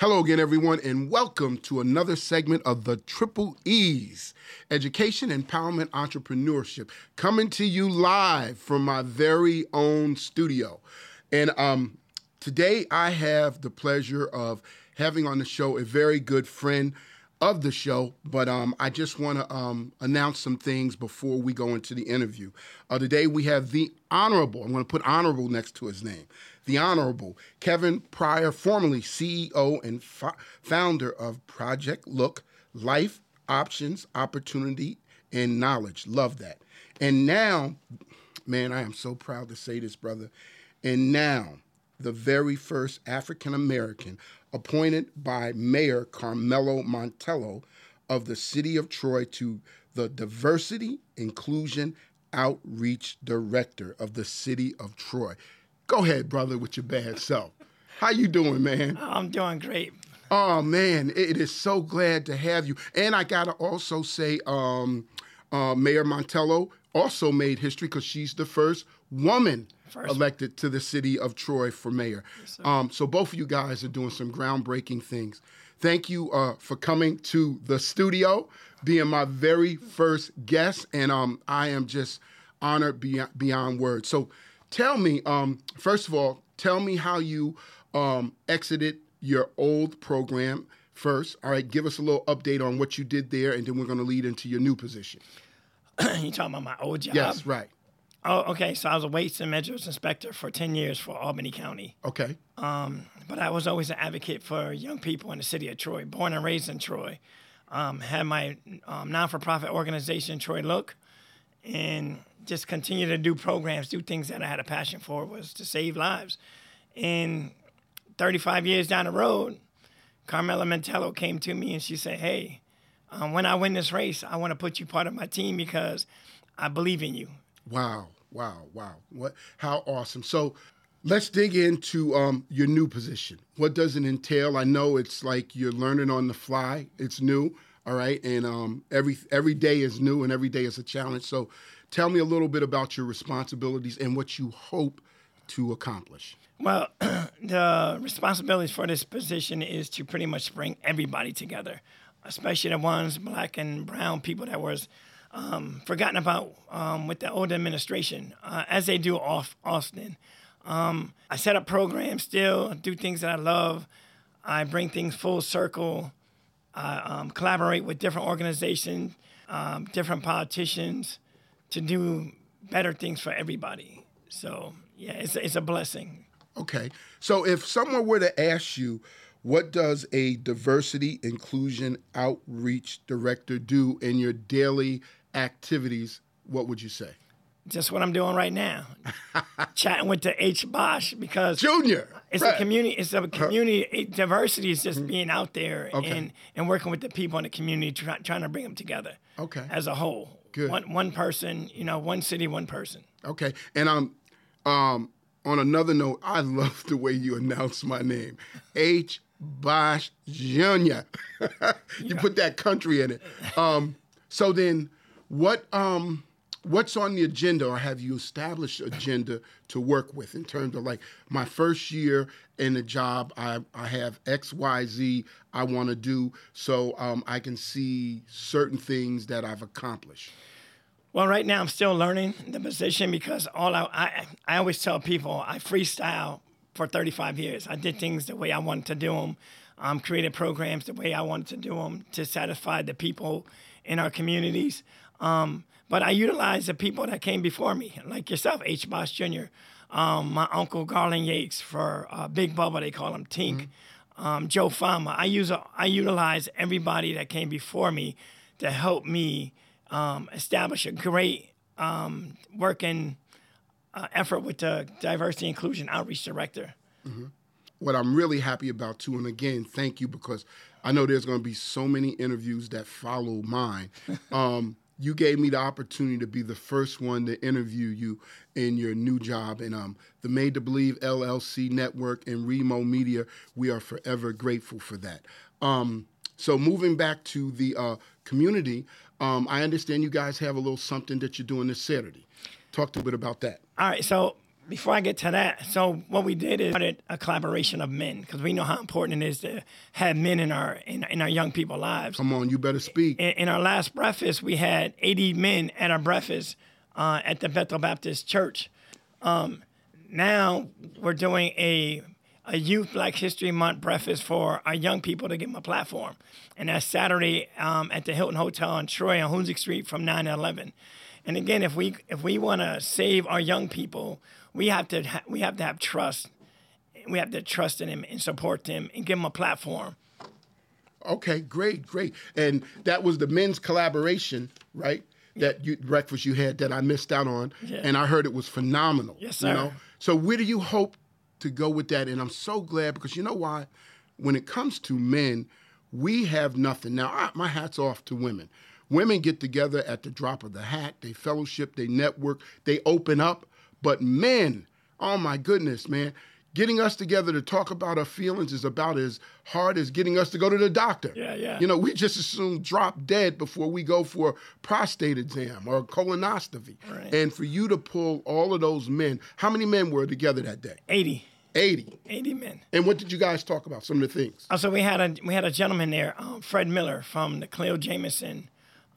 Hello again, everyone, and welcome to another segment of the Triple E's Education, Empowerment, Entrepreneurship, coming to you live from my very own studio. And um, today I have the pleasure of having on the show a very good friend of the show, but um, I just want to um, announce some things before we go into the interview. Uh, today we have the Honorable, I'm going to put Honorable next to his name, the Honorable Kevin Pryor, formerly CEO and fo- founder of Project Look, Life, Options, Opportunity, and Knowledge. Love that. And now, man, I am so proud to say this, brother. And now, the very first African American appointed by Mayor Carmella Montello of the city of Troy to the Diversity, Inclusion, Outreach Director of the city of Troy. Go ahead, brother, with your bad self. How you doing, man? I'm doing great. Oh man, it is so glad to have you. And I gotta also say, um, uh, Mayor Montello also made history because she's the first woman First. elected to the city of Troy for mayor. um, so both of you guys are doing some groundbreaking things. Thank you uh, for coming to the studio, being my very first guest, and um, I am just honored beyond, beyond words. So tell me, um, first of all, tell me how you um, exited your old program first. All right, give us a little update on what you did there, and then we're going to lead into your new position. you talking about my old job? Yes, right. Oh, okay. So I was a weights and measures inspector for 10 years for Albany County. Okay. Um, but I was always an advocate for young people in the city of Troy, born and raised in Troy. Um, had my um, non for profit organization, Troy Look, and just continue to do programs, do things that I had a passion for was to save lives. And 35 years down the road, Carmella Montello came to me and she said, Hey, um, when I win this race, I want to put you part of my team because I believe in you. Wow, wow, wow. What how awesome. So let's dig into um, your new position. What does it entail? I know it's like you're learning on the fly. It's new, all right, and um, every every day is new and every day is a challenge. So tell me a little bit about your responsibilities and what you hope to accomplish. Well, the responsibilities for this position is to pretty much bring everybody together, especially the ones black and brown people that was um, forgotten about um, with the old administration, uh, as they do off often. Um, I set up programs still, do things that I love. I bring things full circle. I um, collaborate with different organizations, um, different politicians to do better things for everybody. So, yeah, it's, it's a blessing. Okay. So if someone were to ask you, what does a diversity, inclusion, outreach director do in your daily activities? What would you say? Just what I'm doing right now, chatting with the H Bosh because Junior. it's right. a community. It's a community. it- diversity is just being out there Okay. and and working with the people in the community, try, trying to bring them together. Okay. As a whole, Good. One one person, you know, one city, one person. Okay. And um, um, on another note, I love the way you announce my name, H. Bosh Junior. you put that country in it. Um, so then, what um, what's on the agenda, or have you established agenda to work with in terms of like my first year in the job? I I have X Y Z I want to do, so um, I can see certain things that I've accomplished. Well, right now I'm still learning the position because all I, I I always tell people I freestyle for 35 years. I did things the way I wanted to do them, um, created programs the way I wanted to do them to satisfy the people in our communities. Um, but I utilize the people that came before me, like yourself, H. Bosh Jr., um, my uncle Garland Yates for uh, Big Bubba, they call him Tink, um, Joe Fama. I use I utilize everybody that came before me to help me um, establish a great um, working uh, effort with the diversity inclusion outreach director. What I'm really happy about too, and again, thank you because I know there's going to be so many interviews that follow mine. Um, you gave me the opportunity to be the first one to interview you in your new job, and um, the Made to Believe LLC network and Remo Media. We are forever grateful for that. Um, so moving back to the uh, community, um, I understand you guys have a little something that you're doing this Saturday. Talk a bit about that. All right, so before I get to that, so what we did is started a collaboration of men because we know how important it is to have men in our in, in our young people's lives. Come on, you better speak. In, in our last breakfast, we had 80 men at our breakfast uh, at the Bethel Baptist Church. Um, now we're doing a a youth Black History Month breakfast for our young people to give them a platform, and that's Saturday um, at the Hilton Hotel in Troy on Hoosick Street from 9 to 11. And again, if we if we want to save our young people, we have to ha- we have to have trust. We have to trust in them and support them and give them a platform. Okay, great, great. And that was the men's collaboration, right? That you, breakfast you had that I missed out on, Yeah. and I heard it was phenomenal. Yes, You sir. know? So where do you hope to go with that? And I'm so glad because you know why? When it comes to men, we have nothing. Now, I, my hat's off to women. Women get together at the drop of the hat. They fellowship, they network, they open up. But men, oh my goodness, man, getting us together to talk about our feelings is about as hard as getting us to go to the doctor. Yeah, yeah. You know, we just assume drop dead before we go for a prostate exam or a colonoscopy. Right. And for you to pull all of those men, how many men were together that day? 80, 80. 80 men. And what did you guys talk about? Some of the things. So we had a we had a gentleman there, um, Fred Miller from the Cleo Jameson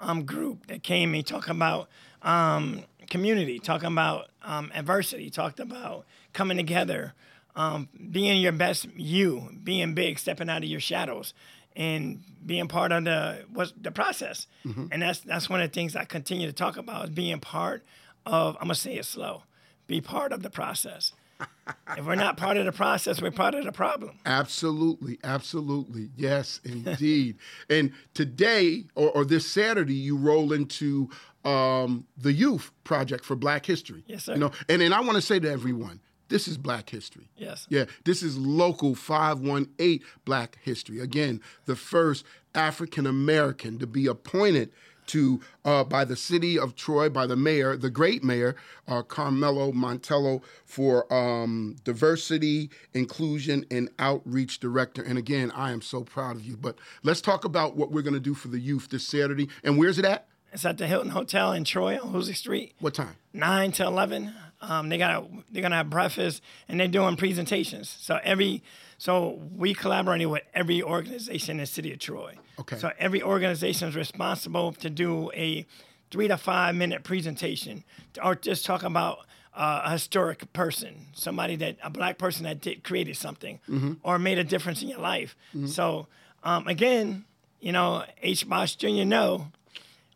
um, group that came. He talked about um, community, talking about um, adversity, talked about coming together, um, being your best you, being big, stepping out of your shadows, and being part of the what's the process. And that's that's one of the things I continue to talk about is being part of. I'm gonna say it slow. Be part of the process. if we're not part of the process, we're part of the problem. Absolutely, absolutely. Yes, indeed. and today, or, or this Saturday, you roll into um, the Youth Project for Black History. Yes, sir. You know, and then I want to say to everyone, this is Black History. Yes. Yeah, this is local 518 Black History. Again, the first African American to be appointed to uh, by the city of Troy, by the mayor, the great mayor, uh, Carmella Montello, for um, diversity, inclusion, and outreach director. And again, I am so proud of you. But let's talk about what we're going to do for the youth this Saturday. And where's it at? It's at the Hilton Hotel in Troy on Hoosick Street, What time? nine to eleven. Um, they got they're gonna have breakfast and they're doing presentations. So every so we collaborated with every organization in the city of Troy. Okay. So every organization is responsible to do a three to five minute presentation or just talk about uh, a historic person, somebody that a black person that did created something or made a difference in your life. So um, again, you know, H. Bosh Jr. know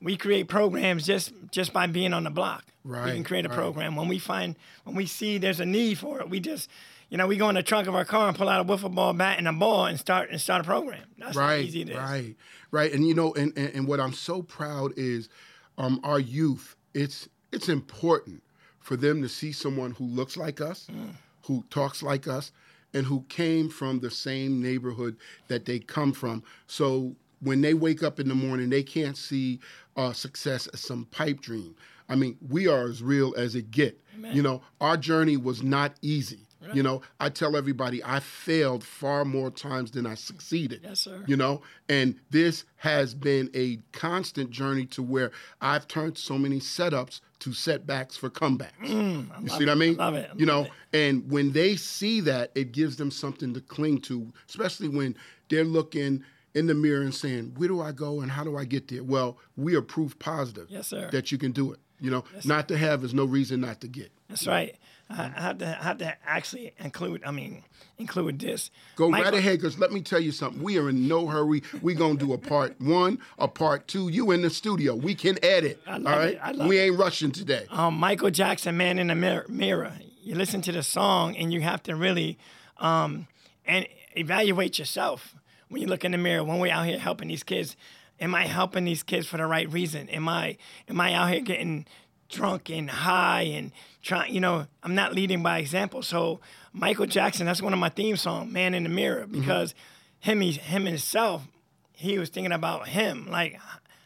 we create programs just just by being on the block. We can create a right. program when we find when we see there's a need for it. We just you know we go in the trunk of our car and pull out a wiffle ball bat and a ball and start and start a program. That's how right, easy it is. Right, right. And you know, and, and, and what I'm so proud is um, our youth. It's it's important for them to see someone who looks like us, Mm. who talks like us, and who came from the same neighborhood that they come from. So when they wake up in the morning, they can't see uh, success as some pipe dream. I mean, we are as real as it get. You know, our journey was not easy. You know, I tell everybody I failed far more times than I succeeded. Yes, sir. You know, and this has been a constant journey to where I've turned so many setups to setbacks for comebacks. you see what I mean? Mm, love it, You love know, it. and when they see that, it gives them something to cling to, especially when they're looking in the mirror and saying, "Where do I go and how do I get there?" Well, we are proof positive Yes, sir. that you can do it. You know, not to have is no reason not to get. That's right. I, have to I have to actually include. I mean, include this. Go Michael- right ahead, because let me tell you something. We are in no hurry. We're going to do a part one, a part two. You in the studio. We can edit. All right? it. I love we ain't rushing today. um, Michael Jackson, "Man in the Mirror." mirror. You listen to the song, and you have to really um, and evaluate yourself when you look in the mirror. When we're out here helping these kids, am I helping these kids for the right reason? Am I am I out here getting drunk and high and trying? You know, I'm not leading by example. So Michael Jackson, that's one of my theme songs, "Man in the Mirror," mm-hmm. because him he, him himself, he was thinking about him, like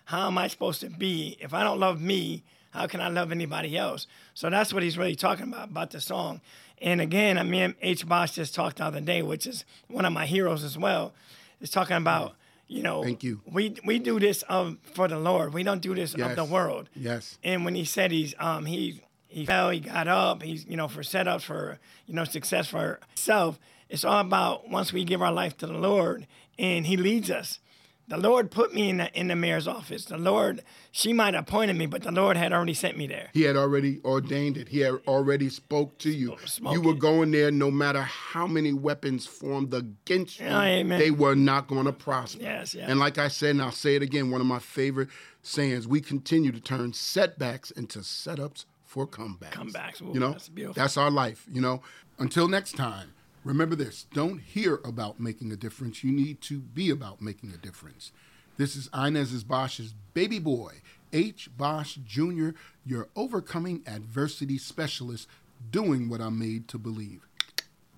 how am I supposed to be if I don't love me? How can I love anybody else? So that's what he's really talking about about the song. And again, I mean, H. Bosh just talked the other day, which is one of my heroes as well. Is talking about mm-hmm. You know, Thank you. We we do this um, for the Lord. We don't do this of the world. Yes. And when he said he's um he he fell, he got up. He's you know for setups for you know success for self. It's all about once we give our life to the Lord and He leads us. The Lord put me in the in the mayor's office. The Lord, she might have appointed me, but the Lord had already sent me there. He had already ordained it. He had already spoke to you. Spoke you were it. going there no matter how many weapons formed against you. Amen. They were not going to prosper. Yes, yes. And like I said, and I'll say it again, one of my favorite sayings, we continue to turn setbacks into setups for comebacks. Comebacks. Ooh, you know, that's beautiful. that's our life. You know, until next time, remember this: don't hear about making a difference. You need to be about making a difference. This is Inez Bosh's baby boy, H. Bosch Jr., your overcoming adversity specialist, doing what I'm made to believe.